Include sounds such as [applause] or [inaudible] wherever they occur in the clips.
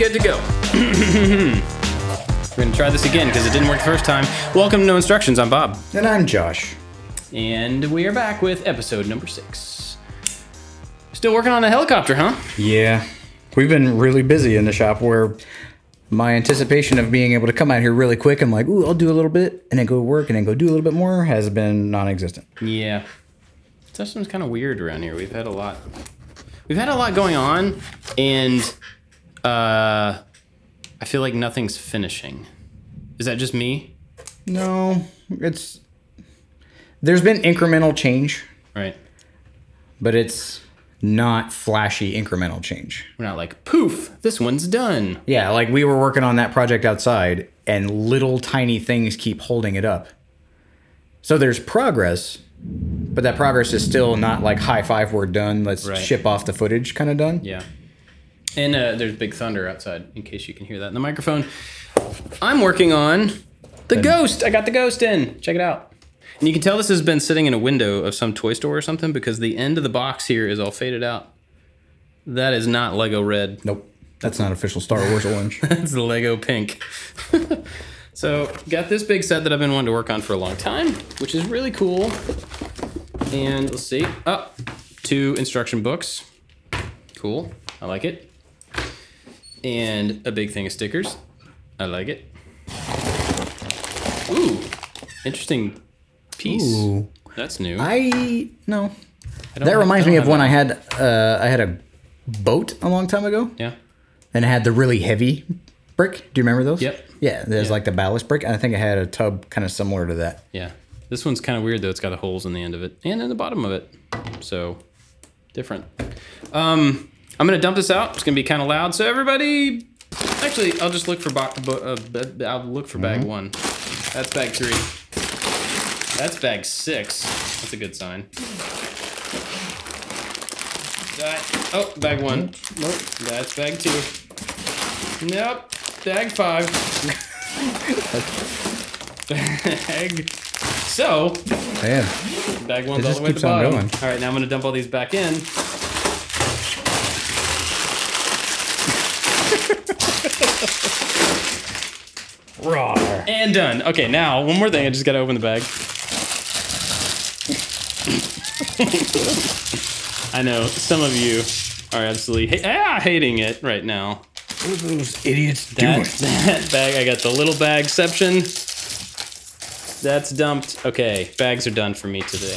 good to go. We're gonna try this again because it didn't work the first time. Welcome to No Instructions. I'm Bob, And I'm Josh. and we are back with episode number six. Still working on the helicopter, huh? Yeah, we've been really busy in the shop where my anticipation of being able to come out here really quick and like, ooh, I'll do a little bit and then go work and then go do a little bit more has been non-existent. Yeah. System's kind of weird around here. We've had a lot. We've had a lot going on, and uh, I feel like nothing's finishing. Is that just me? No, it's there's been incremental change, Right. but it's not flashy incremental change. We're not like poof. This one's done. Yeah, like we were working on that project outside and little tiny things keep holding it up. So there's progress, but that progress is still not like high five, we're done, let's Right. ship off the footage kind of done. Yeah. And uh, there's big thunder outside, in case you can hear that in the microphone. I'm working on the ghost. I got the ghost in. Check it out. And you can tell this has been sitting in a window of some toy store or something because the end of the box here is all faded out. That is not Lego red. Nope. That's not official Star Wars orange. [laughs] It's the Lego pink. [laughs] so, got this big set that I've been wanting to work on for a long time, which is really cool. And let's see. Oh, two instruction books. Cool. I like it. And a big thing of stickers. I like it. Ooh, interesting piece. Ooh. That's new. I no. I That reminds me of when I had uh, I had a boat a long time ago. Yeah. and it had the really heavy brick. Do you remember those? Yep. Yeah, there's Yeah. like the ballast brick, and I think I had a tub kind of similar to that. Yeah. This one's kind of weird though. It's got the holes in the end of it and in the bottom of it. So different. Um, I'm gonna dump this out. It's gonna be kind of loud. So everybody, actually, I'll just look for bo- bo- uh, I'll look for bag one. That's bag three. That's bag six. That's a good sign. That, oh, bag one. Nope. That's bag two. Nope. Bag five. bag. So, Man, Bag one's all the way at the bottom. going. All right, now I'm gonna dump all these back in. Raw. And done. Okay, now one more thing. I just gotta open the bag. [laughs] I know some of you are absolutely ha- ah, hating it right now. What are those idiots That, [laughs] that bag, I got the little bag bagception. That's dumped. Okay, bags are done for me today.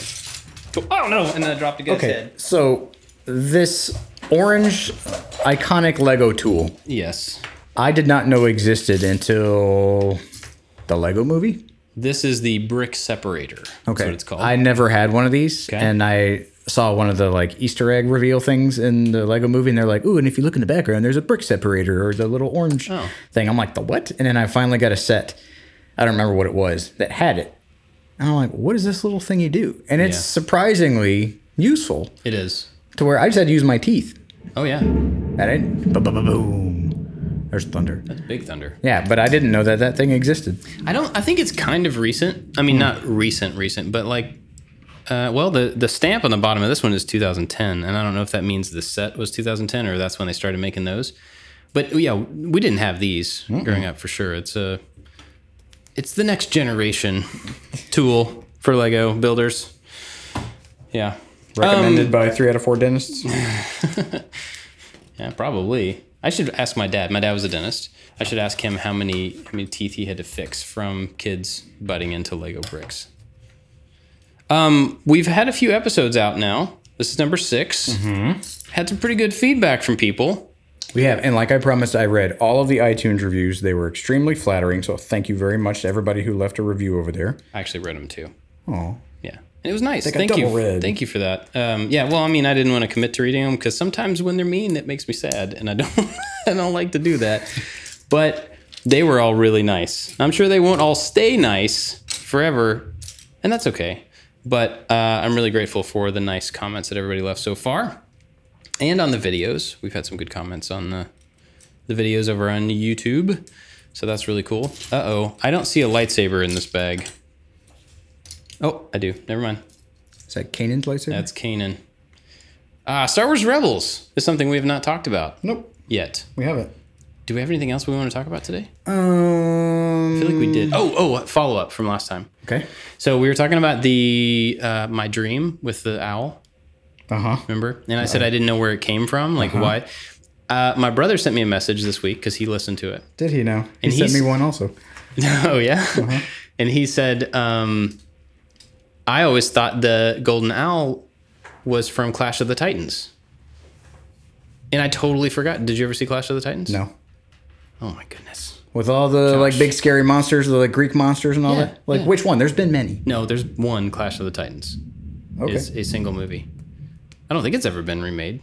Oh no! And then I dropped a guy's Okay, head. so this orange iconic Lego tool, Yes. I did not know existed until the Lego movie. This is the brick separator. That's Okay, what it's called. I never had one of these, Okay. and I saw one of the like Easter egg reveal things in the Lego movie, and they're like, "Ooh, and if you look in the background, there's a brick separator or the little orange Oh. thing." I'm like, "The what?" And then I finally got a set. I don't remember what it was that had it, and I'm like, "What is this little thing you do?" And it's Yeah. surprisingly useful it is. to where I just had to use my teeth. Oh yeah, And it, boom. There's thunder. that's big thunder. Yeah, but I didn't know that that thing existed. I don't. I think it's kind of recent. I mean, hmm. not recent, recent, but like, uh, well, the the stamp on the bottom of this one is 2010, and I don't know if that means the set was 2010 or that's when they started making those. But yeah, we didn't have these growing up for sure. It's a, it's the next generation [laughs] tool for Lego builders. Yeah. Recommended um, by three out of four dentists. [laughs] Yeah, probably. I should ask my dad. My dad was a dentist. I should ask him how many how many teeth he had to fix from kids butting into Lego bricks. Um, we've had a few episodes out now. This is number 6 Mm-hmm. Had some pretty good feedback from people. We have, and like I promised, I read all of the iTunes reviews. They were extremely flattering. So thank you very much to everybody who left a review over there. I actually read them too. Oh, Yeah, and it was nice. Thank you. Thank you for that. Um, yeah, well, I mean, I didn't want to commit to reading them because sometimes when they're mean, it makes me sad, and I don't, [laughs] I don't like to do that. But they were all really nice. I'm sure they won't all stay nice forever, and that's okay. But uh, I'm really grateful for the nice comments that everybody left so far, and on the videos. We've had some good comments on the the videos over on YouTube, so that's really cool. Uh oh, I don't see a lightsaber in this bag. Oh, I do. Never mind. is that Kanan's lightsaber? That's Kanan. Ah, Star Wars Rebels is something we have not talked about nope, yet. we haven't. Do we have anything else we want to talk about today? Um, I feel like we did. Oh, oh, follow up from last time. okay. So we were talking about the uh, my dream with the owl. Uh huh. Remember? And I said I didn't know where it came from, like why. Uh, my brother sent me a message this week because he listened to it. Did he know? He And sent me one also. [laughs] oh yeah, and he said, um, "I always thought the golden owl was from Clash of the Titans." And I totally forgot. Did you ever see Clash of the Titans? No. Oh my goodness. With all the like big scary monsters, the like Greek monsters and all Yeah, that. Like yeah. which one? There's been many. No, there's one Clash of the Titans. Okay. It's a single movie. I don't think it's ever been remade.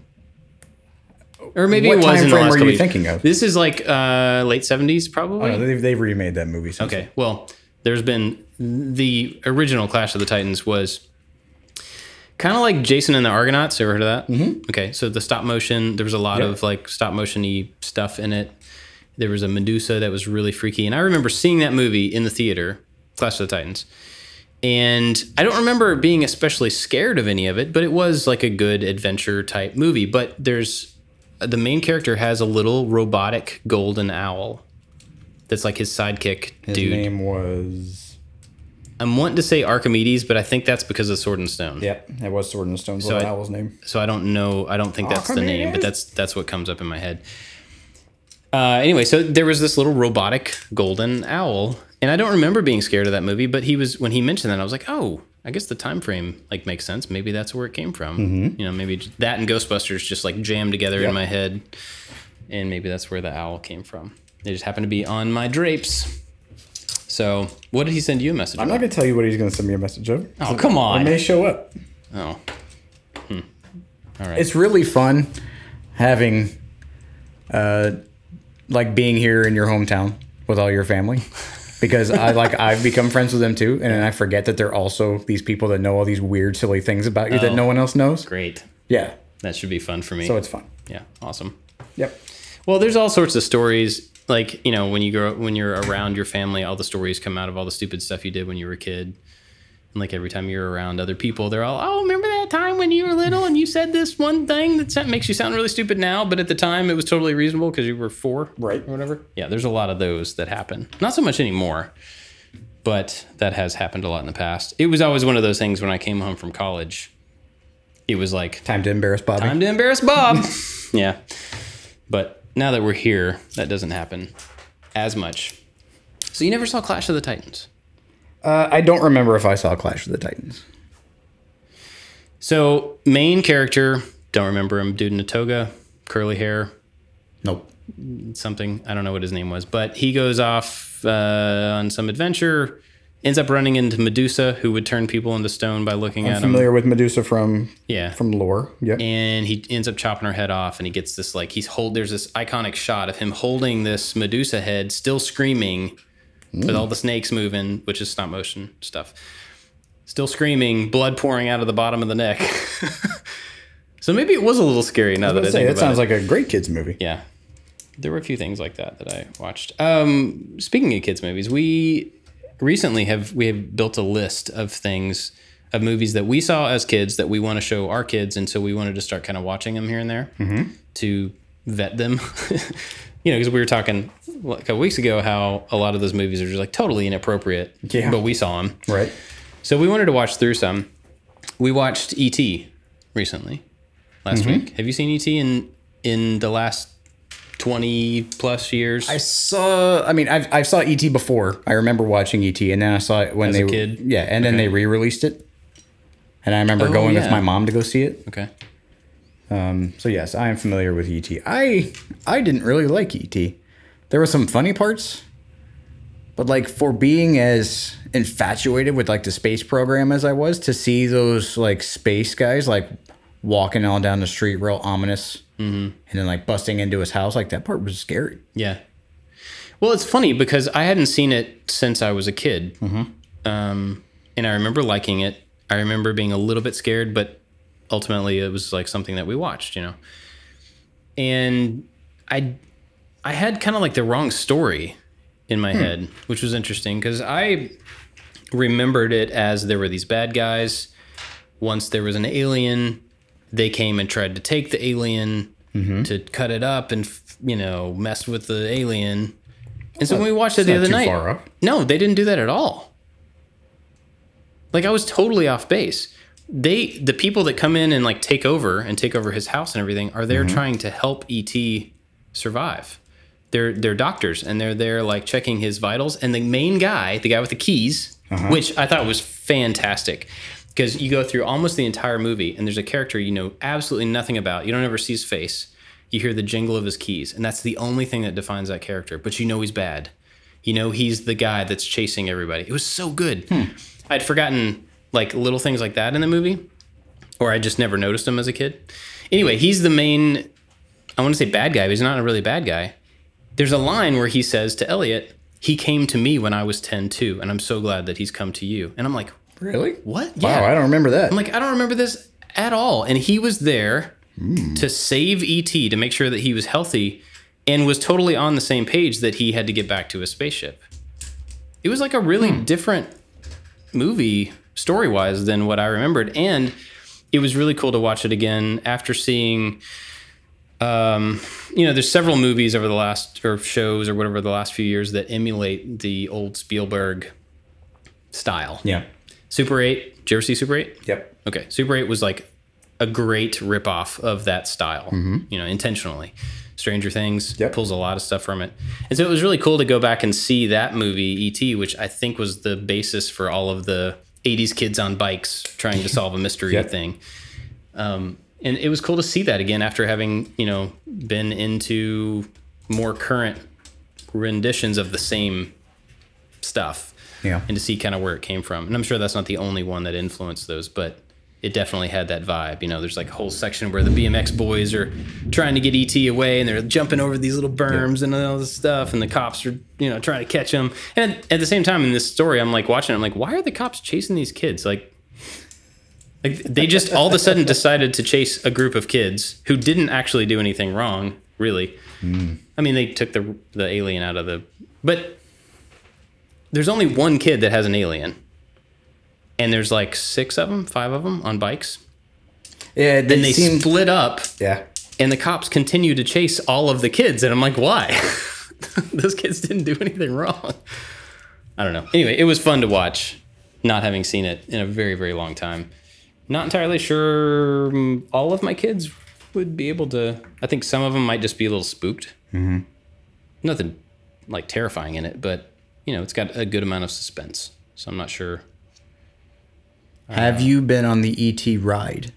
Or maybe What it was time the frame were you thinking of? This is like uh, late seventies, probably. Oh, no, they've, they've remade that movie. Since Okay, well, there's been the original Clash of the Titans was kind of like Jason and the Argonauts. Ever heard of that? Mm-hmm. Okay, so the stop motion, there was a lot of like stop motiony stuff in it. There was a Medusa that was really freaky, and I remember seeing that movie in the theater, Clash of the Titans. And I don't remember being especially scared of any of it, but it was like a good adventure type movie. But there's the main character has a little robotic golden owl that's like his sidekick His dude. name was. I'm wanting to say Archimedes, but I think that's because of Sword and Stone. Yep, it was Sword and Stone's So little I- owl's name. So I don't know. I don't think that's the name, but that's that's what comes up in my head. Uh, anyway, so there was this little robotic golden owl, and I don't remember being scared of that movie. But he was when he mentioned that, I was like, oh, I guess the time frame like makes sense. Maybe that's where it came from. Mm-hmm. You know, maybe that and Ghostbusters just like jammed together Yep. in my head, and maybe that's where the owl came from. They just happened to be on my drapes. So, what did he send you a message? I'm about? not gonna tell you what he's gonna send me a message of. Oh, come It on. may show up. Oh. Hmm. All right. It's really fun having, uh, like being here in your hometown with all your family, because I [laughs] like I've become friends with them too, and then I forget that they're also these people that know all these weird, silly things about you that Oh. no one else knows. Great. Yeah, That should be fun for me. so it's fun. yeah, awesome. Yep. Well, there's all sorts of stories. Like you know, when you grow, when you're around your family, all the stories come out of all the stupid stuff you did when you were a kid. And like every time you're around other people, they're all, "Oh, remember that time when you were little and you said this one thing that makes you sound really stupid now, but at the time it was totally reasonable because you were four, Right. or whatever." Yeah, there's a lot of those that happen. Not so much anymore, but that has happened a lot in the past. It was always one of those things when I came home from college. It was like Time to embarrass bob Time to embarrass Bob. [laughs] yeah. But now that we're here, that doesn't happen as much. So you never saw Clash of the Titans. uh, I don't remember if I saw Clash of the Titans. So main character, don't remember him, dude in a toga, curly hair, Nope. something. I don't know what his name was, but he goes off uh, on some adventure, ends up running into Medusa, who would turn people into stone by looking at him. Familiar with Medusa from Yeah. from lore. Yep. and he ends up chopping her head off and he gets this like he's hold there's this iconic shot of him holding this medusa head still screaming with all the snakes moving which is stop motion stuff still screaming blood pouring out of the bottom of the neck [laughs] so maybe it was a little scary now that i Say, think that sounds it like a great kids movie. yeah there were a few things like that that i watched um speaking of kids movies we recently have we have built a list of things of movies that we saw as kids that we want to show our kids and so we wanted to start kind of watching them here and there mm-hmm. to vet them. [laughs] You know because we were talking a couple weeks ago how a lot of those movies are just like totally inappropriate Yeah. but we saw them Right. so we wanted to watch through some. We watched et recently last mm-hmm. week. Have you seen et in in the last 20 plus years I saw. I mean, I've I've saw ET before. I remember watching ET, and then I saw it when As they a kid? Yeah, and then they re-released it, and I remember Oh, going with my mom to go see it. okay Um, so yes, I am familiar with ET. I I didn't really like ET. There were some funny parts, but like for being as infatuated with like the space program as I was, to see those like space guys like walking all down the street, real ominous, Mm-hmm. and then like busting into his house, like that part was scary. Yeah. Well, it's funny because I hadn't seen it since I was a kid. Mm-hmm. Um, and I remember liking it. I remember being a little bit scared, but ultimately it was like something that we watched, you know. And I I had kind of like the wrong story in my hmm. head, which was interesting because I remembered it as there were these bad guys. Once there was an alien, they came and tried to take the alien, to cut it up and you know mess with the alien. And so when we watched it the other night, no, they didn't do that at all. Like I was totally off base. They the people that come in and like take over and take over his house and everything are there trying to help ET survive. They're they're doctors and they're there like checking his vitals and the main guy, the guy with the keys, which I thought was fantastic because you go through almost the entire movie and there's a character you know absolutely nothing about. You don't ever see his face. You hear the jingle of his keys and that's the only thing that defines that character, but you know he's bad. You know he's the guy that's chasing everybody. It was so good. Hmm. I'd forgotten like little things like that in the movie, or I just never noticed him as a kid. Anyway, he's the main. I want to say bad guy, but he's not a really bad guy. There's a line where he says to Elliot, "He came to me when I was 10 too, and I'm so glad that he's come to you." And I'm like, Really? "What? Wow, I don't remember that. I'm like, I don't remember this at all. And he was there to save ET to make sure that he was healthy and was totally on the same page that he had to get back to his spaceship. It was like a really different movie story wise than what I remembered. And it was really cool to watch it again after seeing. Um, you know, there's several movies over the last or shows or whatever the last few years that emulate the old Spielberg style. yeah. Super 8. Did you ever see Super 8? Yep. Okay. Super 8 was like a great ripoff of that style, you know, intentionally. Stranger Things Yep. pulls a lot of stuff from it. And so it was really cool to go back and see that movie, E.T., which I think was the basis for all of the 80s kids on bikes trying to [laughs] solve a mystery Yep. thing. Um, and it was cool to see that again after having, you know, been into more current renditions of the same stuff Yeah. and to see kind of where it came from. And I'm sure that's not the only one that influenced those, but it definitely had that vibe. You know, there's like a whole section where the BMX boys are trying to get ET away and they're jumping over these little berms and all this stuff, and the cops are, you know, trying to catch them. And at the same time, in this story, I'm like watching, I'm like, why are the cops chasing these kids? Like, like they just all of a sudden decided to chase a group of kids who didn't actually do anything wrong, really. Mm. I mean, they took the the alien out of the, but there's only one kid that has an alien, and there's like six of them, five of them on bikes, Yeah. They, and they seemed. split up, yeah. and the cops continue to chase all of the kids, and I'm like, why? [laughs] Those kids didn't do anything wrong. I don't know. Anyway, it was fun to watch, not having seen it in a very very long time. Not entirely sure mm, all of my kids would be able to. I think some of them might just be a little spooked. Mm-hmm. Nothing like terrifying in it, but you know, it's got a good amount of suspense. So I'm not sure. Have uh, you been on the ET ride?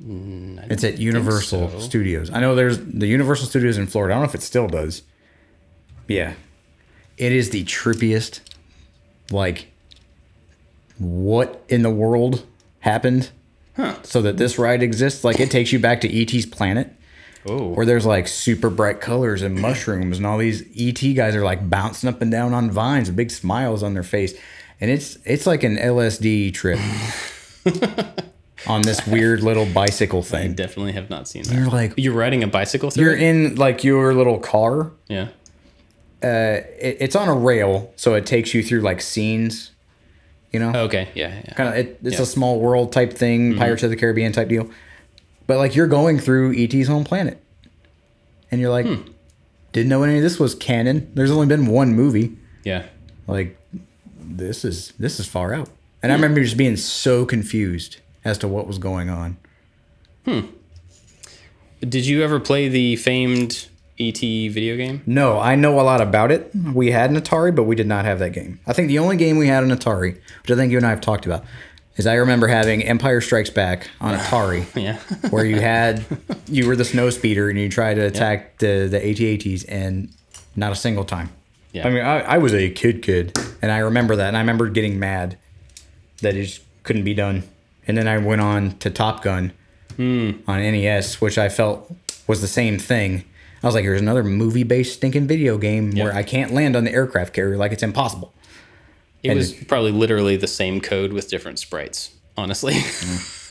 Mm, it's at Universal so. Studios. I know there's the Universal Studios in Florida. I don't know if it still does. Yeah. It is the trippiest. Like, what in the world happened so that this ride exists? Like, it takes you back to ET's planet Oh, where there's like super bright colors and mushrooms and all these ET guys are like bouncing up and down on vines with big smiles on their face. And it's it's like an LSD trip [laughs] on this weird little bicycle thing. I definitely have not seen that. You're like You're riding a bicycle through you're it? in like your little car. Yeah. Uh, it, it's on a rail, so it takes you through like scenes. You know, Okay. Yeah. yeah. kind of it, it's Yeah. a small world type thing, mm-hmm. Pirates of the Caribbean type deal. But like you're going through ET's home planet, and you're like, didn't know any of this was canon. There's only been one movie. Yeah. Like this is this is far out. And I remember just being so confused as to what was going on. Hmm. Did you ever play the famed ET video game? No, I know a lot about it. We had an Atari, but we did not have that game. I think the only game we had on Atari, which I think you and I have talked about, is I remember having Empire Strikes Back on Atari. [laughs] Yeah. where you had you were the snow speeder and you tried to attack the the AT-ATs and not a single time. Yeah. I mean, I, I was a kid kid and I remember that and I remember getting mad that it just couldn't be done. And then I went on to Top Gun Hmm. on NES, which I felt was the same thing. I was like, here's another movie based stinking video game where I can't land on the aircraft carrier like it's impossible. It And was probably literally the same code with different sprites, honestly. [laughs]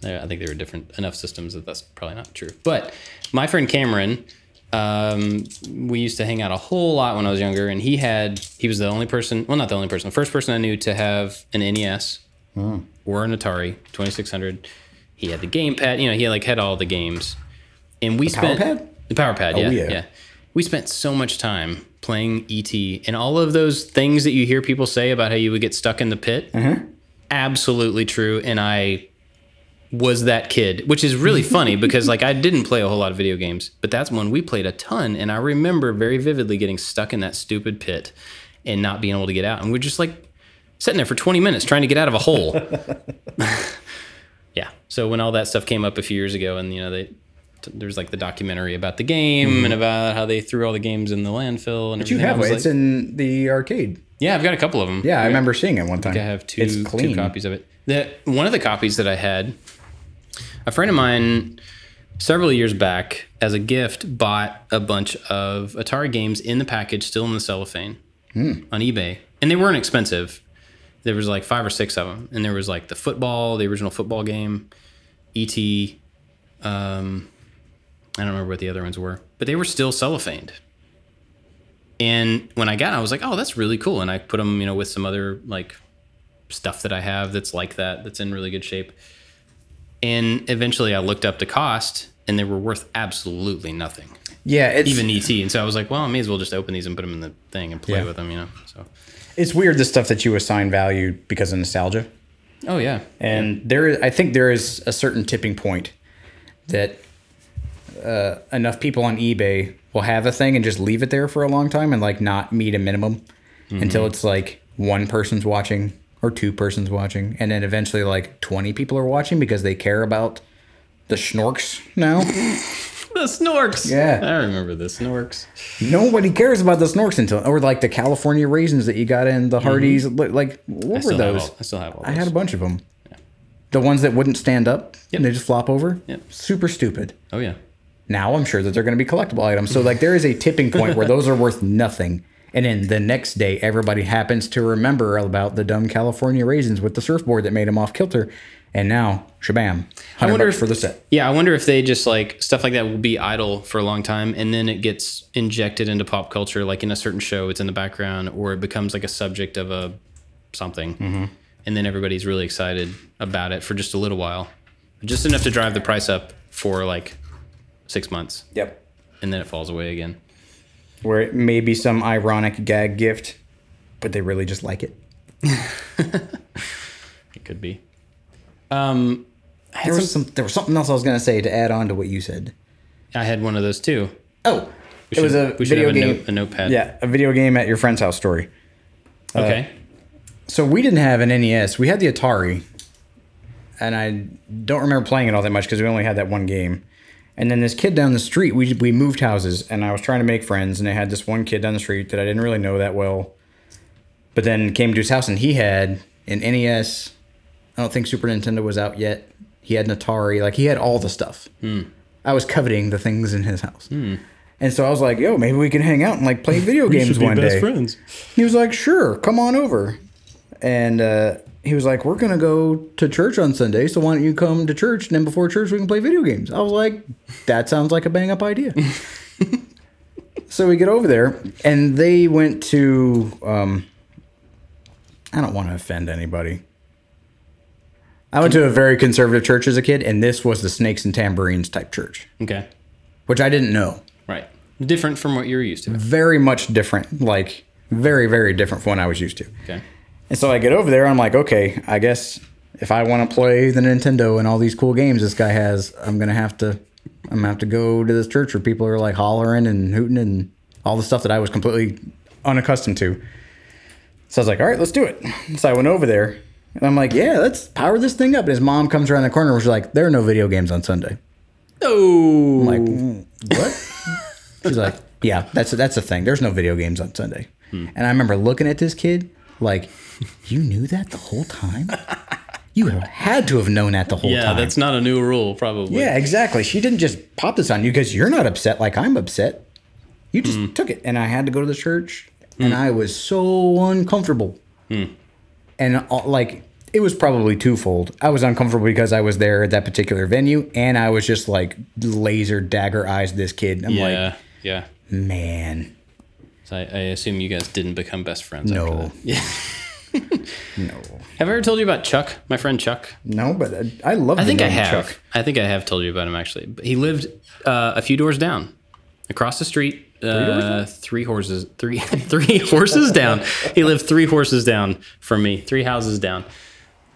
There- I think there were different enough systems that that's probably not true. But my friend Cameron, um, we used to hang out a whole lot when I was younger, and he had he was the only person, well, not the only person, the first person I knew to have an NES or an Atari 2600. he had the gamepad. You know, he like had all the games, and we spent PowerPad? the power pad. yeah, yeah. yeah, We spent so much time playing ET, and all of those things that you hear people say about how you would get stuck in the pit. Uh-huh. Absolutely true, and I was that kid, which is really funny [laughs] because like I didn't play a whole lot of video games, but that's one we played a ton, and I remember very vividly getting stuck in that stupid pit and not being able to get out, and we're just like sitting there for 20 minutes trying to get out of a hole. [laughs] [laughs] yeah. So when all that stuff came up a few years ago, and you know they. There's like the documentary about the game and about how they threw all the games in the landfill and Mm-hmm. You have I was. It's like- in the arcade. yeah, I've got a couple of them. Yeah, I remember seeing it one time. I have two, It's two clean. copies of it. The, one of the copies that I had, a friend of mine several years back, as a gift, bought a bunch of Atari games in the package, still in the cellophane, Hmm. on eBay. And they weren't expensive. There was like five or six of them. And there was like the football, the original football game, E.T., um, I don't remember what the other ones were, but they were still cellophaned. And when I got it, I was like, oh, that's really cool. And I put them, you know, with some other like stuff that I have that's like that, that's in really good shape. And eventually I looked up the cost and they were worth absolutely nothing, Yeah, it's even ET. And so I was like, well, I may as well just open these and put them in the thing and play Yeah. with them, you know? So, it's weird the stuff that you assign value because of nostalgia. oh, yeah. And there I think there is a certain tipping point that uh, enough people on eBay will have a thing and just leave it there for a long time and like not meet a minimum until it's like one person's watching or two persons watching, and then eventually like twenty people are watching because they care about the schnorks now. [laughs] The Snorks. Yeah. I remember the Snorks. Nobody cares about the snorks until, or like the California raisins that you got in the Hardee's. li- Like, what were those? all, I still have all I had a bunch of them. The ones that wouldn't stand up and they just flop over. Yep. Super stupid. oh, yeah. Now I'm sure that they're going to be collectible items. So like there is a tipping point where those are worth [laughs] nothing. And then the next day, everybody happens to remember about the dumb California raisins with the surfboard that made him off kilter. And now, shabam, I wonder if- for the set. Yeah, I wonder if they just like stuff like that will be idle for a long time and then it gets injected into pop culture, like in a certain show, it's in the background, or it becomes like a subject of a something. Mm-hmm. And then everybody's really excited about it for just a little while. Just enough to drive the price up for like six months. Yep. And then it falls away again. Where it may be some ironic gag gift, but they really just like it. [laughs] It could be. Um, There was some, some. There was something else I was going to say to add on to what you said. I had one of those too. Oh, We it was should- a we video have a, game. note, a notepad. Yeah, a video game at your friend's house story. Okay. So we didn't have an NES. We had the Atari, and I don't remember playing it all that much because we only had that one game. And then this kid down the street, we we moved houses, and I was trying to make friends, and I had this one kid down the street that I didn't really know that well. But then came to his house, and he had an NES. I don't think Super Nintendo was out yet. He had an Atari, like he had all the stuff. I was coveting the things in his house. And so I was like, "Yo, maybe we can hang out and like play [laughs] video games one day." friends. He was like, "Sure, come on over." And uh, he was like, "We're gonna go to church on Sunday, so why don't you come to church and then before church we can play video games?" I was like, "That sounds like a bang up idea." [laughs] so we get over there, and they went to. Um, I don't want to offend anybody. I went to a very conservative church as a kid, and this was the Snakes and Tambourines type church, Okay. which I didn't know. Right. Different from what you're used to. Very much different, like very, very different from what I was used to. Okay. And so I get over there, I'm like, okay, I guess if I want to play the Nintendo and all these cool games this guy has, I'm gonna have to, I'm gonna have to go to this church where people are like hollering and hooting and all the stuff that I was completely unaccustomed to. So I was like, all right, let's do it. So I went over there, and I'm like, yeah, let's power this thing up. And his mom comes around the corner, and she's like, there are no video games on Sunday. Oh. I'm like, "Mm, what? [laughs] She's like, yeah, that's a, that's the thing. There's no video games on Sunday. And I remember looking at this kid like, you knew that the whole time. You had to have known that the whole yeah, time. Yeah, that's not a new rule, probably. yeah, exactly. She didn't just pop this on you because you're not upset like I'm upset. You just hmm. took it, and I had to go to the church, and hmm. I was so uncomfortable. Hmm. And uh, like, it was probably twofold. I was uncomfortable because I was there at that particular venue, and I was just like laser dagger eyes this kid. I'm like, Yeah. yeah. man, So I, I assume you guys didn't become best friends No. after that. [laughs] Yeah. [laughs] no, Have I ever told you about Chuck, my friend Chuck? no, but I, I love. I think I have. Chuck. I think I have told you about him actually. But He lived uh, a few doors down, across the street. Uh, three horses, three [laughs] three horses down. He lived three horses down from me, three houses down.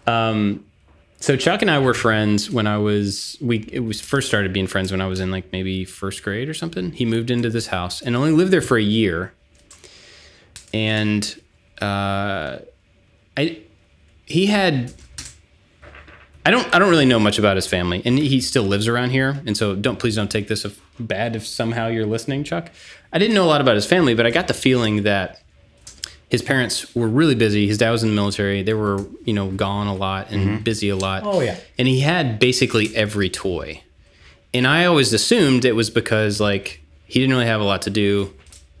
Um, so Chuck and I were friends when I was we it was first started being friends when I was in like maybe first grade or something. He moved into this house and only lived there for a year. And uh, I he had I don't I don't really know much about his family, and he still lives around here. And so don't please don't take this if bad if somehow you're listening, Chuck. I didn't know a lot about his family, but I got the feeling that his parents were really busy. His dad was in the military. They were you know gone a lot and mm-hmm. busy a lot. Oh, yeah. and he had basically every toy. And I always assumed it was because like he didn't really have a lot to do,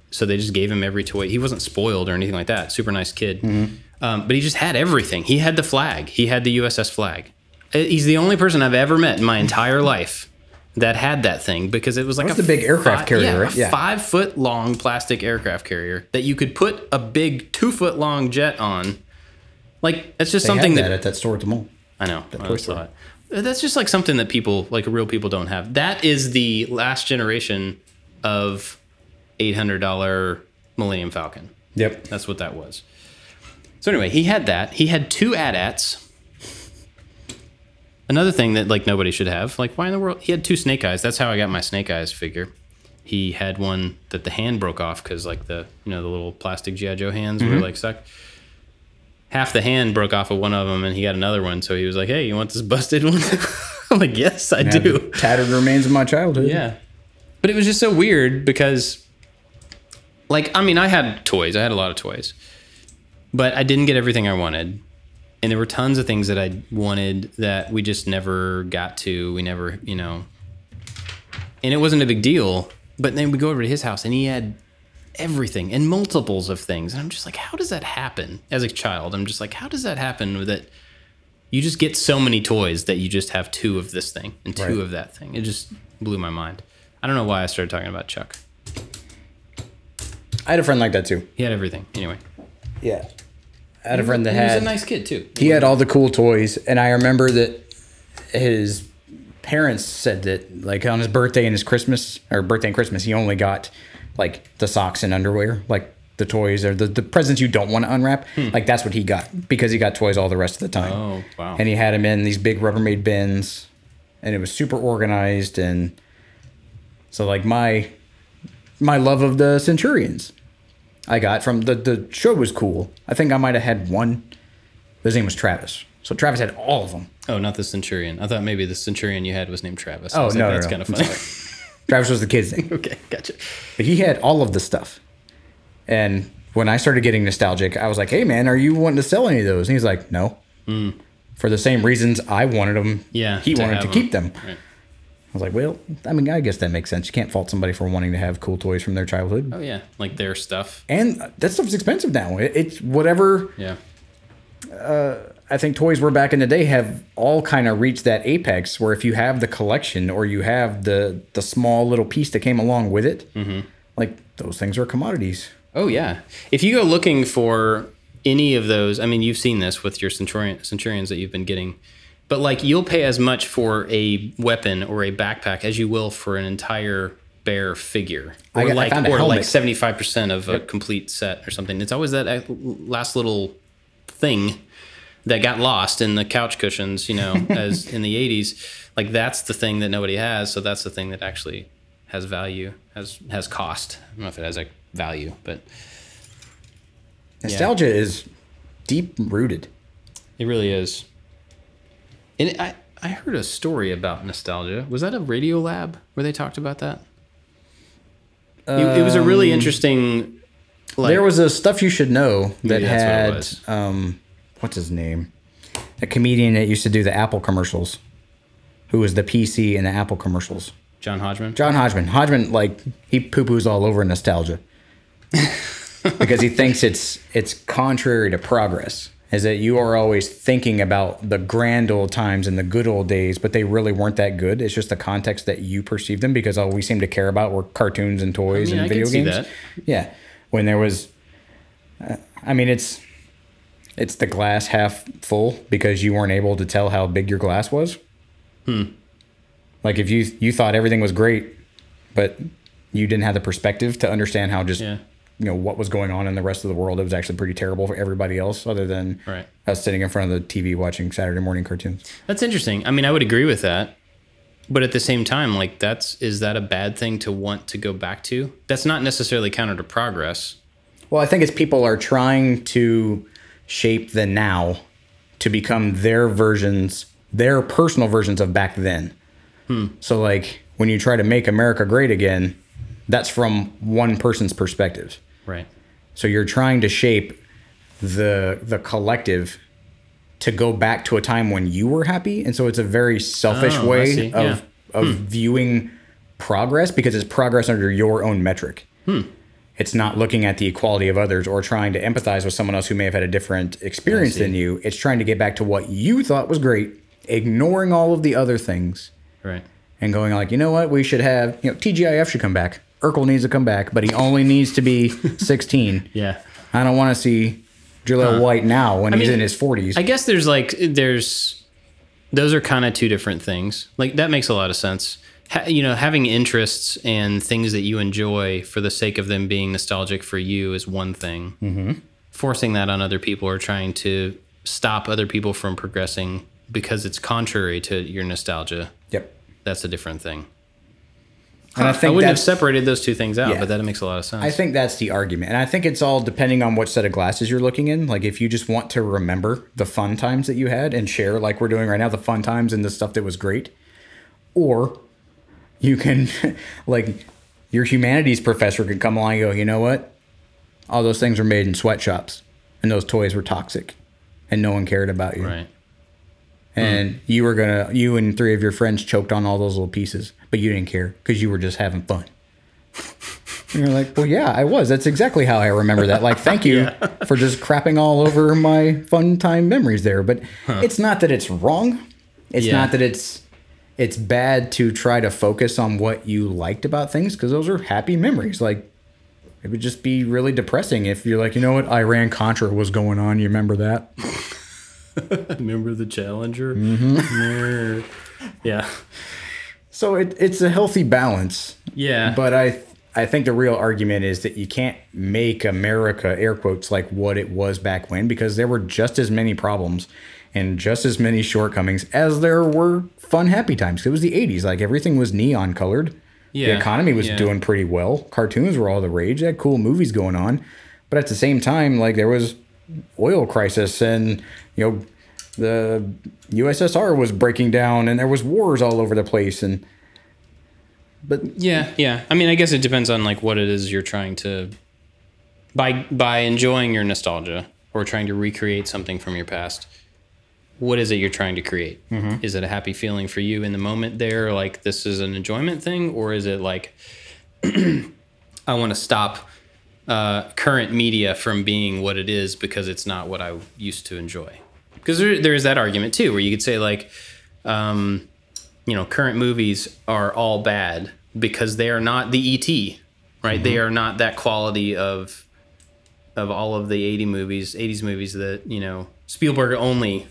so they just gave him every toy. He wasn't spoiled or anything like that. Super nice kid, mm-hmm. Um, but he just had everything. He had the Flagg. He had the USS Flagg. Uh, He's the only person I've ever met in my entire life that had that thing because it was like That a the big aircraft carrier, yeah, right? a Yeah. five foot long plastic aircraft carrier that you could put a big two foot long jet on. Like that's just They something that that at that store at the mall. I know. I Toy always thought. Uh, That's just like something that people, like real people, don't have. That is the last generation of eight hundred dollar Millennium Falcon. Yep. That's what that was. So anyway, he had that. He had two AT-ATs. Another thing that like nobody should have. Like why in the world? He had two Snake Eyes. That's how I got my Snake Eyes figure. He had one that the hand broke off because like the you know the little plastic GI Joe hands were mm-hmm. like stuck. Half the hand broke off of one of them, and he got another one. So he was like, "Hey, you want this busted one?" [laughs] I'm like, "Yes, I Had do." Tattered remains of my childhood. Yeah. But it was just so weird because, like, I mean, I had toys. I had a lot of toys. But I didn't get everything I wanted. And there were tons of things that I wanted that we just never got to. We never, you know. And it wasn't a big deal. But then we go over to his house and he had everything and multiples of things. And I'm just like, how does that happen? As a child, I'm just like, how does that happen that you just get so many toys that you just have two of this thing and two Right. of that thing? It just blew my mind. I don't know why I started talking about Chuck. I had a friend like that too. He had everything. Anyway, Yeah. I had a friend that he was a nice kid too. he had all the cool toys and i remember that his parents said that like on his birthday and his christmas or birthday and christmas he only got like the socks and underwear like the toys or the, the presents you don't want to unwrap hmm. like that's what he got because he got toys all the rest of the time Oh, wow. and he had them in these big rubbermaid bins and it was super organized and so like my my love of the centurions i got from the the show was cool i think i might have had one his name was travis so travis had all of them Oh, not the Centurion. I thought maybe the Centurion you had was named Travis. Oh, was like, no, no, that's no. kind of funny. travis was the kid's name [laughs] okay, gotcha. but he had all of the stuff and when i started getting nostalgic i was like hey man are you wanting to sell any of those and he's like no hmm. for the same reasons i wanted them. Yeah, he wanted to to 'em. keep them Right. Was like, well, I mean, I guess that makes sense. You can't fault somebody for wanting to have cool toys from their childhood. Oh yeah, like their stuff. And that stuff's expensive now. It- It's whatever Yeah. I think toys were back in the day have all kind of reached that apex where if you have the collection or you have the the small little piece that came along with it, Mm-hmm. like those things are commodities. Oh yeah. If you go looking for any of those, I mean, you've seen this with your centurion, centurions that you've been getting, but like you'll pay as much for a weapon or a backpack as you will for an entire bare figure, I or I like a or like seventy five percent of a complete set or something. It's always that uh, last little thing that got lost in the couch cushions, you know, [laughs] as in the 80s. Like that's the thing that nobody has, so that's the thing that actually has value, has has cost. I don't know if it has like value, but Nostalgia is deep rooted. it really is. And I I heard a story about nostalgia. Was that a Radio Lab where they talked about that? it, it was a really interesting. Like, there was a stuff you should know that that's what had um, what's his name? A comedian that used to do the Apple commercials, who was the PC in the Apple commercials. John Hodgman. John Hodgman. Hodgman, like he poo poos all over nostalgia [laughs] because he thinks it's it's contrary to progress. Is that you are always thinking about the grand old times and the good old days, but they really weren't that good. It's just the context that you perceive them because all we seem to care about were cartoons and toys I mean, and I video games. Yeah, when there was, uh, I mean, it's it's the glass half full because you weren't able to tell how big your glass was. Hmm. Like if you you thought everything was great, but you didn't have the perspective to understand how just Yeah. You know what was going on in the rest of the world. It was actually pretty terrible for everybody else, other than Right. us sitting in front of the TV watching Saturday morning cartoons. That's interesting. I mean, I would agree with that. But at the same time, like that's is that a bad thing to want to go back to? That's not necessarily counter to progress. Well, I think it's people are trying to shape the now to become their versions, their personal versions of back then. Hmm. So, like, when you try to make America great again, that's from one person's perspective. Right. So you're trying to shape the the collective to go back to a time when you were happy, and so it's a very selfish Oh, way of Yeah. Hmm. of viewing progress because it's progress under your own metric. Hmm. It's not looking at the equality of others or trying to empathize with someone else who may have had a different experience than you. It's trying to get back to what you thought was great, ignoring all of the other things Right. and going like, you know what, we should have, you know, TGIF should come back. Urkel needs to come back, but he only needs to be [laughs] 16. Yeah. I don't want to see Jaleel White now when he's mean, in his 40s. I guess there's like there's those are kind of two different things. Like that makes a lot of sense. Ha, you know, having interests and things that you enjoy for the sake of them being nostalgic for you is one thing. Mm-hmm. Forcing that on other people or trying to stop other people from progressing because it's contrary to your nostalgia, yep. that's a different thing. And I I think wouldn't have separated those two things out, Yeah. but that makes a lot of sense. I think that's the argument. And I think it's all depending on what set of glasses you're looking in. Like if you just want to remember the fun times that you had and share like we're doing right now, the fun times and the stuff that was great. Or you can [laughs] like your humanities professor could come along and go, you know what? All those things were made in sweatshops and those toys were toxic and no one cared about you. right. and hmm. you were gonna you and three of your friends choked on all those little pieces but you didn't care because you were just having fun. [laughs] And you're like well yeah i was. That's exactly how i remember that. Like thank you [laughs] for just crapping all over my fun time memories there. But it's not that it's wrong. It's Yeah. not that it's it's bad to try to focus on what you liked about things because those are happy memories. Like it would just be really depressing if you're like you know what? Iran contra was going on. You remember that? [laughs] Remember the Challenger? Mm-hmm. yeah. So it, it's a healthy balance Yeah. But I I think the real argument is that you can't make America air quotes like what it was back when because there were just as many problems and just as many shortcomings as there were fun happy times. It was the 80s, like everything was neon colored. Yeah, The economy was yeah. doing pretty well. Cartoons were all the rage. They had cool movies going on. But at the same time, like there was oil crisis and you know the USSR was breaking down and there was wars all over the place and but Yeah, yeah. I mean, I guess it depends on like what it is you're trying to by by enjoying your nostalgia or trying to recreate something from your past. What is it you're trying to create? Is it a happy feeling for you in the moment there, like this is an enjoyment thing, or is it like [clears throat] I want to stop uh, current media from being what it is because it's not what I used to enjoy? Because there, there is that argument too, where you could say like, um, you know, current movies are all bad because they are not the ET, right? They are not that quality of of all of the 80 movies, 80s movies that, you know, Spielberg only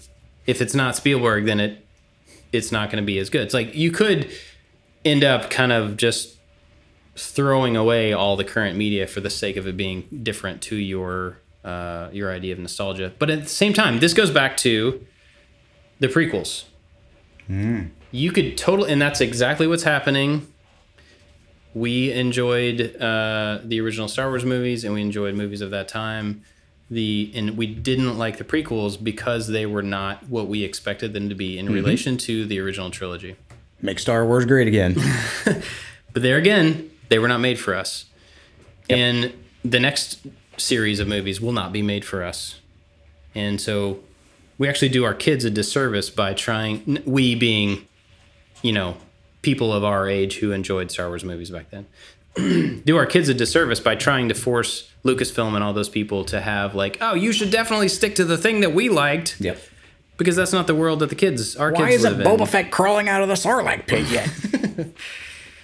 if it's not Spielberg then it it's not going to be as good. It's like you could end up kind of just throwing away all the current media for the sake of it being different to your uh, your idea of nostalgia. But at the same time, this goes back to the prequels. You could totally, and that's exactly what's happening. We enjoyed uh, the original Star Wars movies, and we enjoyed movies of that time. The and we didn't like the prequels because they were not what we expected them to be in relation to the original trilogy. make Star Wars great again. [laughs] But there again, they were not made for us. And the next series of movies will not be made for us. And so we actually do our kids a disservice by trying, we being, you know, people of our age who enjoyed Star Wars movies back then, [clears throat] do our kids a disservice by trying to force Lucasfilm and all those people to have, like, oh, you should definitely stick to the thing that we liked. yep. Because that's not the world that the kids, our Why kids isn't live in. Boba Fett crawling out of the Sarlacc pit yet? [laughs]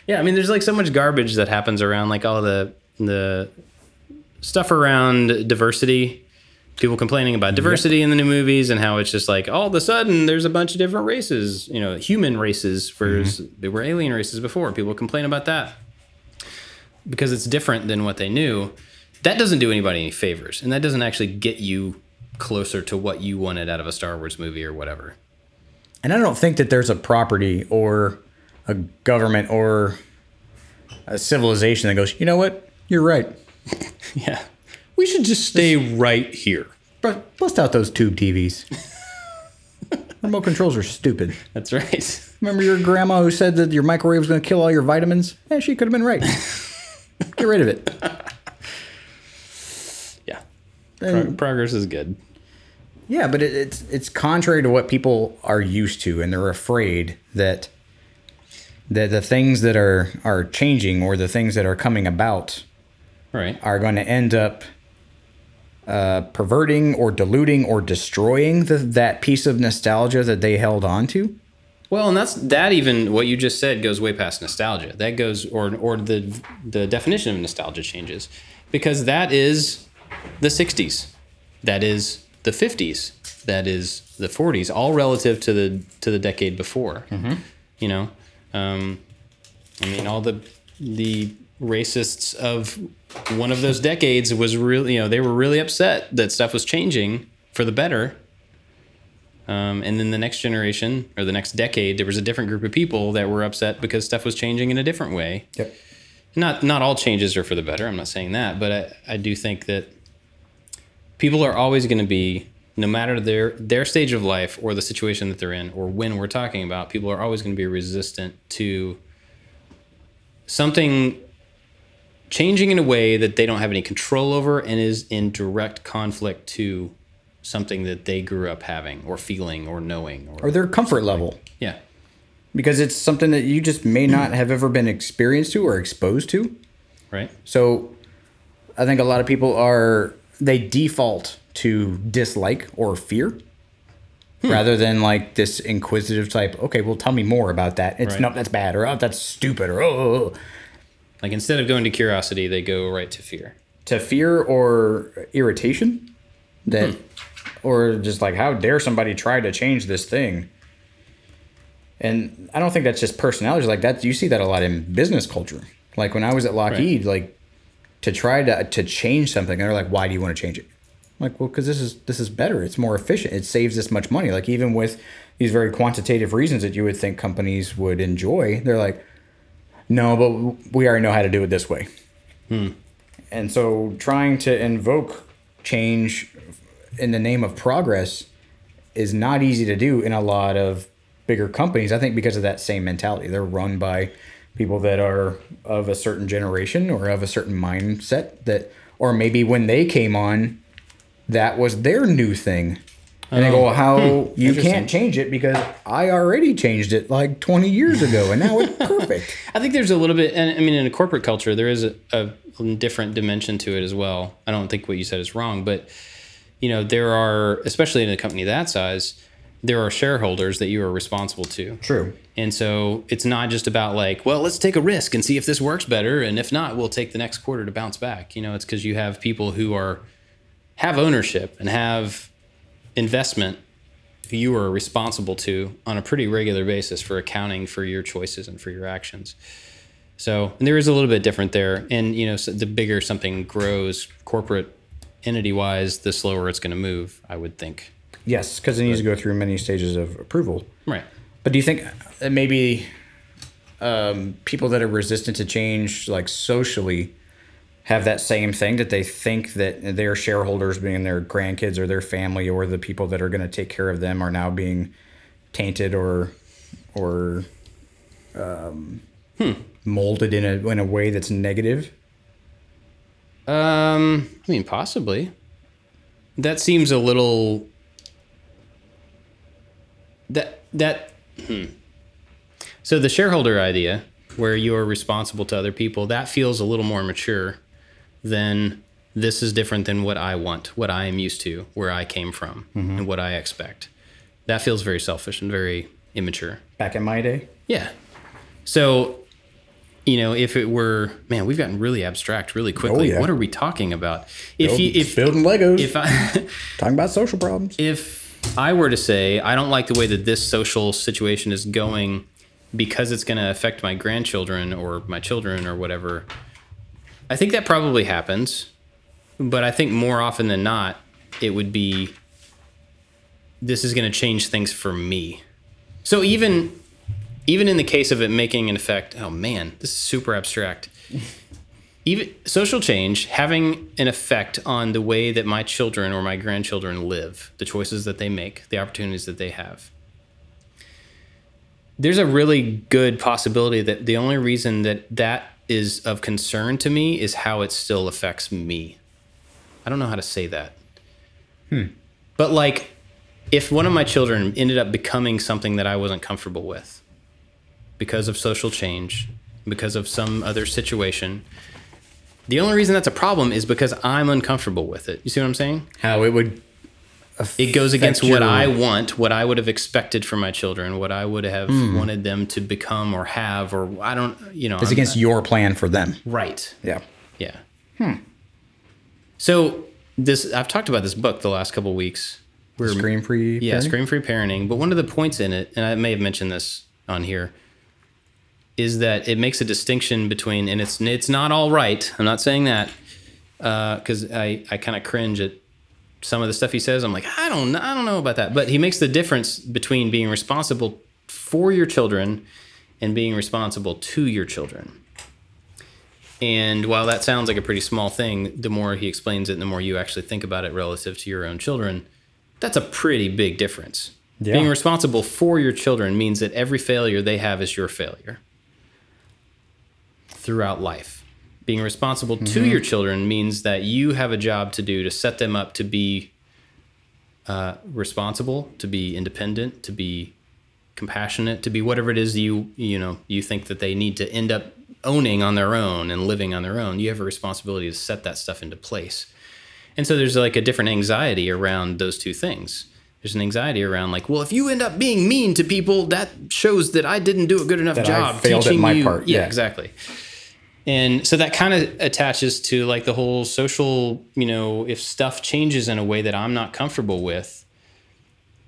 Yeah, I mean, there's like so much garbage that happens around like all the the stuff around diversity people complaining about diversity in the new movies and how it's just like all of a sudden there's a bunch of different races, you know, human races versus mm-hmm. there were alien races before. People complain about that because it's different than what they knew. That doesn't do anybody any favors, and that doesn't actually get you closer to what you wanted out of a Star Wars movie or whatever. And I don't think that there's a property or a government or a civilization that goes, you know what? You're right. [laughs] Yeah. We should just stay right here. Bru- Bust out those tube TVs. [laughs] Remote controls are stupid. That's right. [laughs] Remember your grandma who said that your microwave was going to kill all your vitamins? Yeah, she could have been right. Get rid of it. Yeah. Pro- progress is good. Yeah, but it, it's it's contrary to what people are used to, and they're afraid that that the things that are are changing or the things that are coming about Right. are going to end up uh, perverting or diluting or destroying the, that piece of nostalgia that they held on to. Well, and that's that. Even what you just said goes way past nostalgia. That goes, or or the the definition of nostalgia changes, because that is the '60s, that is the '50s, that is the '40s, all relative to the to the decade before. You know, um, I mean, all the the racists of one of those decades was really, you know, they were really upset that stuff was changing for the better. Um, and then the next generation or the next decade, there was a different group of people that were upset because stuff was changing in a different way. Yep. Not not all changes are for the better. I'm not saying that, but I, I do think that people are always going to be, no matter their their stage of life or the situation that they're in or when we're talking about, people are always going to be resistant to something changing in a way that they don't have any control over and is in direct conflict to something that they grew up having or feeling or knowing or, Or their comfort level. yeah Because it's something that you just may not have ever been experienced to or exposed to. right So I think a lot of people are they default to dislike or fear hmm. rather than like this inquisitive type, okay, well tell me more about that. It's Right. no that's bad or oh that's stupid or oh, oh, oh. Like instead of going to curiosity they go right to fear. To fear or irritation? That hmm. or just like how dare somebody try to change this thing? And i don't think that's just personality. Like that you see that a lot in business culture. Like when i was at lockheed like to try to to change something and they're like why do you want to change it? I'm like well because this is this is better. It's more efficient. It saves this much money. Like even with these very quantitative reasons that you would think companies would enjoy they're like no but we already know how to do it this way hmm. and so trying to invoke change in the name of progress is not easy to do in a lot of bigger companies. I think because of that same mentality. They're run by people that are of a certain generation or of a certain mindset that or maybe when they came on that was their new thing. And they go, oh. "How hmm. you can't change it because I already changed it like 20 years ago and now it's [laughs] perfect." i think there's a little bit and i mean in a corporate culture there is a, a different dimension to it as well i don't think what you said is wrong but you know there are especially in a company that size there are shareholders that you are responsible to True. And so it's not just about like, well, let's take a risk and see if this works better. And if not, we'll take the next quarter to bounce back. You know, it's because you have people who are have ownership and have investment you are responsible to on a pretty regular basis for accounting for your choices and for your actions. So and there is a little bit different there. And you know, so the bigger something grows, corporate entity wise, the slower it's going to move. I would think. Yes, because it needs to go through many stages of approval. Right. But do you think maybe um, people that are resistant to change, like socially, have that same thing that they think that their shareholders, being their grandkids or their family or the people that are going to take care of them, are now being tainted or or um, molded in a in a way that's negative? Um, I mean, possibly. That seems a little. That that. Hmm. So the shareholder idea, where you are responsible to other people, that feels a little more mature than this is different than what I want, what I am used to, where I came from, mm-hmm. and what I expect. That feels very selfish and very immature. Back in my day, Yeah. So you know, if it were, man, we've gotten really abstract really quickly. Oh, yeah. What are we talking about? If you, if building Legos, if I [laughs] talking about social problems. if I were to say I don't like the way that this social situation is going because it's going to affect my grandchildren or my children or whatever, I think that probably happens. But I think more often than not, it would be this is going to change things for me. So even even in the case of it making an effect, oh man, this is super abstract. [laughs] Even social change having an effect on the way that my children or my grandchildren live, the choices that they make, the opportunities that they have. There's a really good possibility that the only reason that that is of concern to me is how it still affects me. I don't know how to say that. Hmm. But like, if one of my children ended up becoming something that I wasn't comfortable with because of social change, because of some other situation, the only reason that's a problem is because I'm uncomfortable with it. You see what I'm saying? How it would. It goes against what I want, what I would have expected for my children, what I would have wanted them to become or have, or I don't, you know. It's I'm- against your plan for them. right. Yeah. Yeah. Hmm. So this I've talked about this book the last couple weeks. We're Screen free. yeah, parenting? screen free parenting. But one of the points in it, and I may have mentioned this on here, is that it makes a distinction between, and it's it's not all right. I'm not saying that because I I kind of cringe at some of the stuff he says. I'm like I don't know, I don't know about that. But he makes the difference between being responsible for your children and being responsible to your children. And while that sounds like a pretty small thing, the more he explains it and the more you actually think about it relative to your own children, that's a pretty big difference. Yeah. Being responsible for your children means that every failure they have is your failure throughout life. Being responsible to your children means that you have a job to do to set them up to be uh, responsible, to be independent, to be compassionate, to be whatever it is you you know you think that they need to end up owning on their own and living on their own. You have a responsibility to set that stuff into place. And so there's like a different anxiety around those two things. There's an anxiety around like, well, if you end up being mean to people, that shows that I didn't do a good enough That job teaching my you. part, Yeah, yeah. exactly. And so that kind of attaches to like the whole social, you know, if stuff changes in a way that I'm not comfortable with,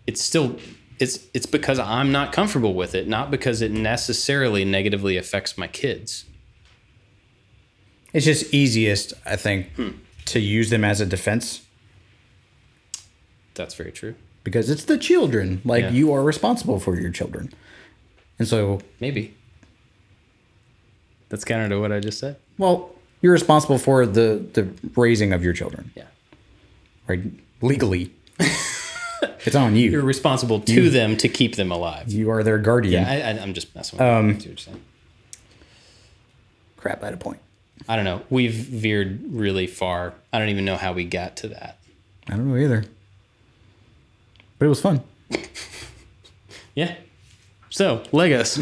it's still it's it's because I'm not comfortable with it, not because it necessarily negatively affects my kids. It's just easiest, I think, hmm. to use them as a defense That's very true. because it's the children. Like Yeah. you are responsible for your children, and so Maybe. That's counter to what I just said. well, you're responsible for the the raising of your children, Yeah. right? Legally, [laughs] it's on you. You're responsible to them to keep them alive. you are their guardian. Yeah, I, I, I'm just messing with you. Um, I see what you're saying. Crap, I had a point. I don't know. We've veered really far. I don't even know how we got to that. I don't know either, but it was fun. [laughs] Yeah. So Legos,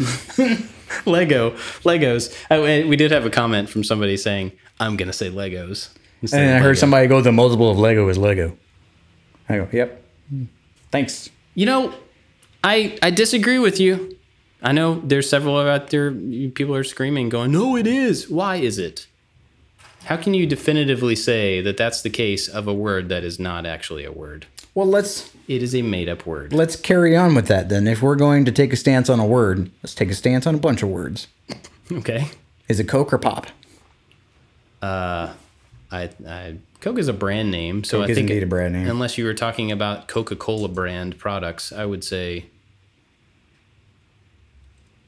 [laughs] [laughs] Lego, Legos. Oh, and we did have a comment from somebody saying, "I'm gonna say Legos." And I heard somebody go, "The multiple of Lego is Lego." I go, "Yep, thanks." You know, I I disagree with you. I know there's several out there. People are screaming, going, "No, it is. Why is it?" How can you definitively say that that's the case of a word that is not actually a word? Well, let's It is a made-up word. let's carry on with that then. If we're going to take a stance on a word, let's take a stance on a bunch of words. [laughs] Okay. Is it Coke or Pop? Uh, I, I Coke is a brand name, so Coke I think a brand name. Unless you were talking about Coca-Cola brand products, I would say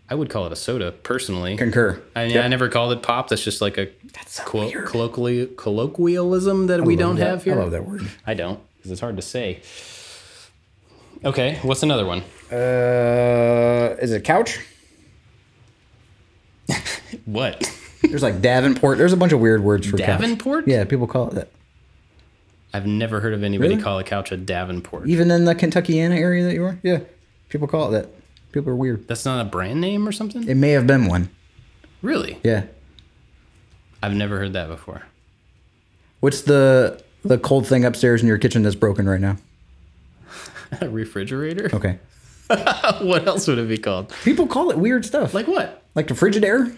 I would call it a soda personally. Concur. I, Yep. I never called it pop. That's just like a so weird. colloquially colloquialism that we I love don't that. have here. I love that word. I don't because it's hard to say. Okay, what's another one? Uh, is it couch? [laughs] What? There's like Davenport. There's a bunch of weird words for couch. Davenport? Yeah, people call it that. I've never heard of anybody Really? call a couch a Davenport. Even in the Kentuckiana area that you were? Yeah. People call it that. People are weird. That's not a brand name or something? It may have been one. really? Yeah. I've never heard that before. What's the the cold thing upstairs in your kitchen that's broken right now? a [laughs] refrigerator? Okay. [laughs] what else would it be called? People call it weird stuff. Like what? Like the Frigidaire?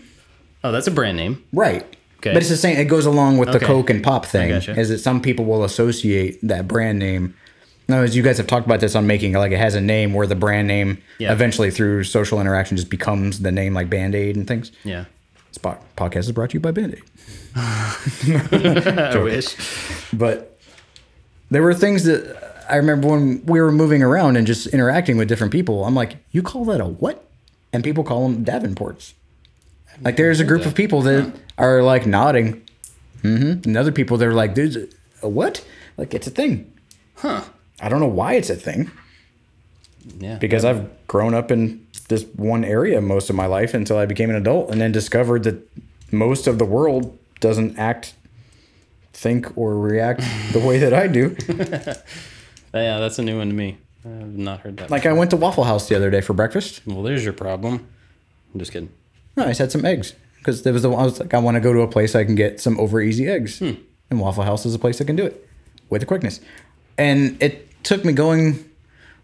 Oh, that's a brand name. Right. Okay. But it's the same. It goes along with the Okay. Coke and Pop thing. gotcha. Is that some people will associate that brand name. No, as you guys have talked about this on making, like it has a name where the brand name Yeah. eventually through social interaction just becomes the name, like Band Aid and things. Yeah. This podcast is brought to you by Band Aid. [laughs] I wish. But there were things that I remember when we were moving around and just interacting with different people. I'm like, you call that a what? And people call them Davenports. Like there's a group of people that are like nodding, mm-hmm. and other people that are like, dude, a what? Like it's a thing. Huh. I don't know why it's a thing Yeah. because I've grown up in this one area most of my life until I became an adult, and then discovered that most of the world doesn't act, think, or react [laughs] the way that I do. [laughs] yeah, that's a new one to me. I've not heard that. Like I went to Waffle House the other day for breakfast. well, there's your problem. I'm just kidding. No, I just had some eggs because there was the I was like I want to go to a place I can get some over easy eggs, hmm. and Waffle House is a place that can do it with the quickness. And it took me going.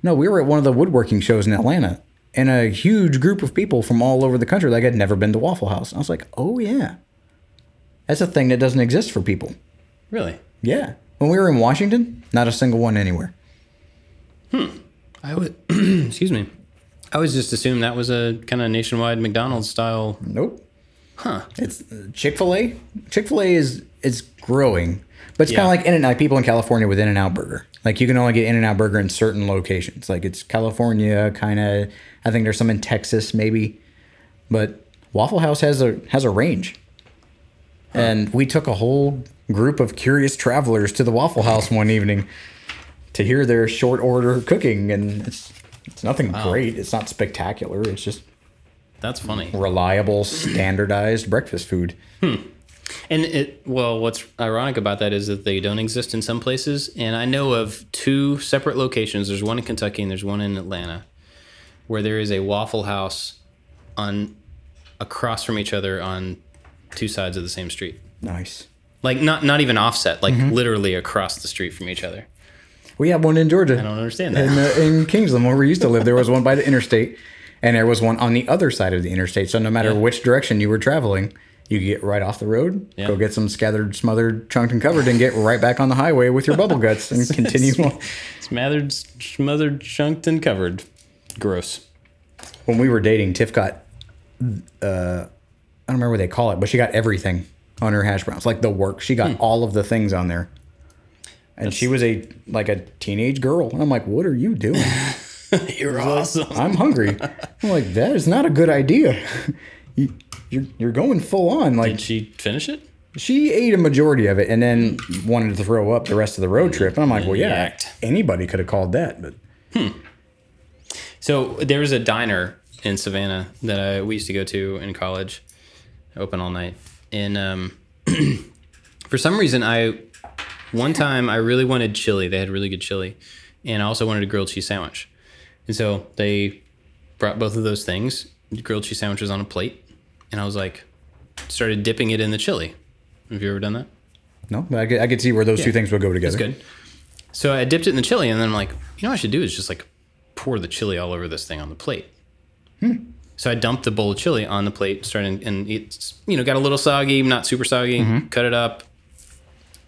No, we were at one of the woodworking shows in Atlanta, and a huge group of people from all over the country like had never been to Waffle House. I was like, oh yeah, that's a thing that doesn't exist for people. Really? Yeah, when we were in Washington, not a single one anywhere. Hmm. I would. [clears throat] excuse me. I was just assumed that was a kind of nationwide McDonald's style. Nope. Huh. It's uh, Chick Fil A. Chick Fil A is is growing, but it's Yeah. kind of like In and Out. People in California with In and Out Burger, like you can only get In and Out Burger in certain locations. Like it's California, kind of. I think there's some in Texas, maybe, but Waffle House has a has a range. And we took a whole group of curious travelers to the Waffle House one evening to hear their short order cooking, and it's it's nothing great. It's not spectacular. It's just That's funny. reliable, standardized breakfast food. And it well, what's ironic about that is that they don't exist in some places. And I know of two separate locations. There's one in Kentucky and there's one in Atlanta, where there is a Waffle House on across from each other on two sides of the same street. Nice. Like not not even offset, like Mm-hmm. literally across the street from each other. We have one in Georgia. I don't understand that. In, uh, in Kingsland, where we used to live, there was one by the interstate, and there was one on the other side of the interstate. So no matter Yeah. which direction you were traveling, you could get right off the road, Yeah. go get some scattered, smothered, chunked, and covered, and get right back on the highway with your bubble guts and [laughs] continue on. [laughs] Smothered, smothered, chunked, and covered. Gross. When we were dating, Tiff got, uh, I don't remember what they call it, but she got everything on her hash browns, like the work. She got all of the things on there. And she was a like a teenage girl. And I'm like, what are you doing? [laughs] [laughs] You're awesome. I'm hungry. I'm like, that is not a good idea. [laughs] You, you're, you're going full on. Like, Did she finish it? she ate a majority of it and then wanted to throw up the rest of the road trip. And I'm like, well, yeah, anybody could have called that. But So there was a diner in Savannah that I, we used to go to in college, open all night. And um, [clears throat] for some reason, I one time I really wanted chili. They had really good chili, and I also wanted a grilled cheese sandwich. And so they brought both of those things, grilled cheese sandwiches on a plate, and I was like, started dipping it in the chili. Have you ever done that? no, but I could, I could see where those two things would go together. It's good. So I dipped it in the chili, and then I'm like, you know, what I should do is just like pour the chili all over this thing on the plate. Hmm. So I dumped the bowl of chili on the plate, started and it's you know got a little soggy, not super soggy. Mm-hmm. Cut it up,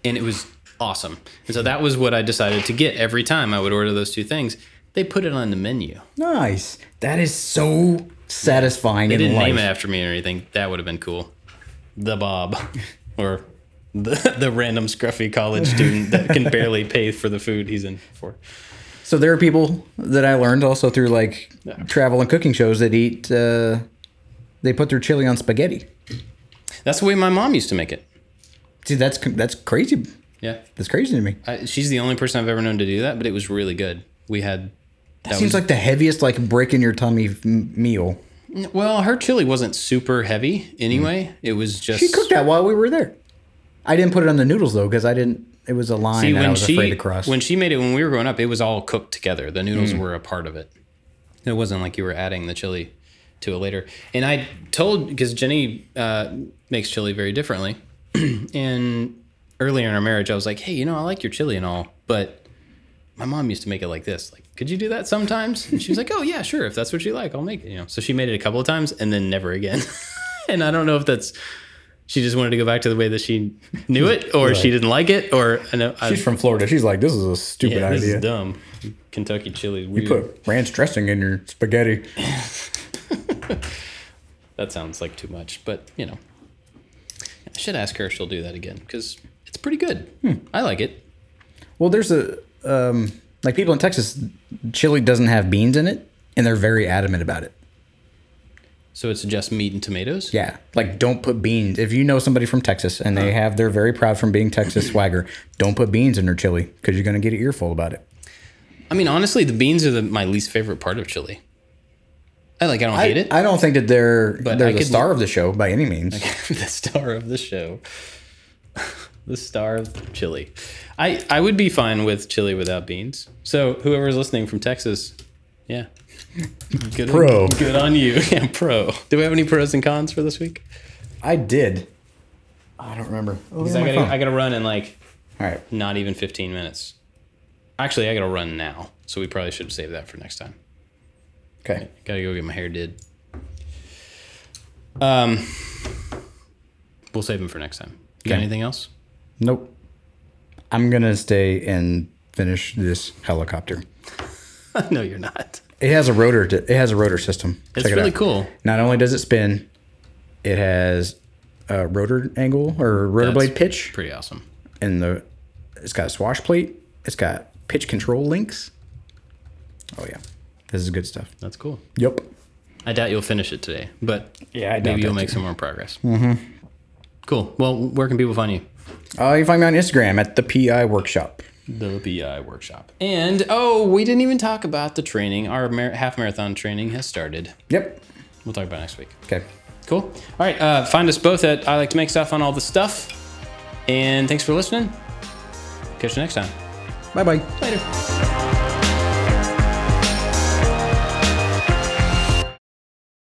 and it was awesome. And so that was what I decided to get every time I would order those two things. They put it on the menu. Nice. That is so satisfying They in didn't life. name it after me or anything. That would have been cool. The Bob, [laughs] or the [laughs] the random scruffy college student that can barely [laughs] pay for the food he's in for. So there are people that I learned also through like travel and cooking shows that eat. Uh, they put their chili on spaghetti. That's the way my mom used to make it. See, that's that's crazy. Yeah, That's crazy to me. I, she's the only person I've ever known to do that, but it was really good. We had. That Seems was, like the heaviest like break in your tummy m- meal. well, her chili wasn't super heavy anyway. It was just She cooked that while we were there. I didn't put it on the noodles though because I didn't. It was a line See, that I when was afraid she to cross. when she made it when we were growing up, it was all cooked together. The noodles Mm. were a part of it. It wasn't like you were adding the chili to it later. And I told because Jenny uh, makes chili very differently, [clears throat] and earlier in our marriage, I was like, hey, you know, I like your chili and all, but my mom used to make it like this. Like, could you do that sometimes? And she was like, oh yeah, sure. If that's what you like, I'll make it. You know. So she made it a couple of times and then never again. [laughs] and I don't know if that's she just wanted to go back to the way that she knew it, or she didn't like it, or I know I, She's from Florida. She's like, this is a stupid yeah, this idea. is dumb. Kentucky chili. You put ranch dressing in your spaghetti. [laughs] That sounds like too much, but you know, I should ask her if she'll do that again because it's pretty good. Hmm. I like it. Well, there's a um, like people in Texas, chili doesn't have beans in it, and they're very adamant about it. So it's just meat and tomatoes. Yeah, like don't put beans. If you know somebody from Texas and they have, they're very proud from being Texas [clears throat] swagger. Don't put beans in their chili because you're gonna get an earful about it. I mean, honestly, the beans are the, my least favorite part of chili. I like. I don't hate it. I don't think that they're But they're I the could- star of the show by any means. [laughs] the star of the show. The star of chili. I I would be fine with chili without beans. So whoever's listening from Texas, yeah. [laughs] Good Pro. On, good on you. [laughs] Yeah, pro. Do we have any pros and cons for this week? I did. I don't remember. Oh, Because yeah, I gotta phone. I gotta run in like All right. not even 15 minutes. Actually, I gotta run now, so we probably should save that for next time. Okay. Gotta go get my hair did. Um, we'll save them for next time. You got Okay. anything else? Nope. I'm gonna stay and finish this helicopter. [laughs] no, you're not. It has a rotor. It has a rotor system. It's Check it really out. cool. Not only does it spin, it has a rotor angle or rotor That's blade pitch, Pretty awesome. and the it's got a swash plate. It's got pitch control links. Oh yeah, this is good stuff. That's cool. Yep. I doubt you'll finish it today, but Yeah, I maybe you'll make too. some more progress. Mm-hmm. Cool. Well, where can people find you? Uh, you can find me on Instagram at the PI Workshop. The BI workshop. And oh, we didn't even talk about the training. Our mar- half marathon training has started. Yep. We'll talk about it next week. Okay. Cool. All right. Uh, find us both at I like to make stuff on all the stuff. And thanks for listening. Catch you next time. Bye bye. Later.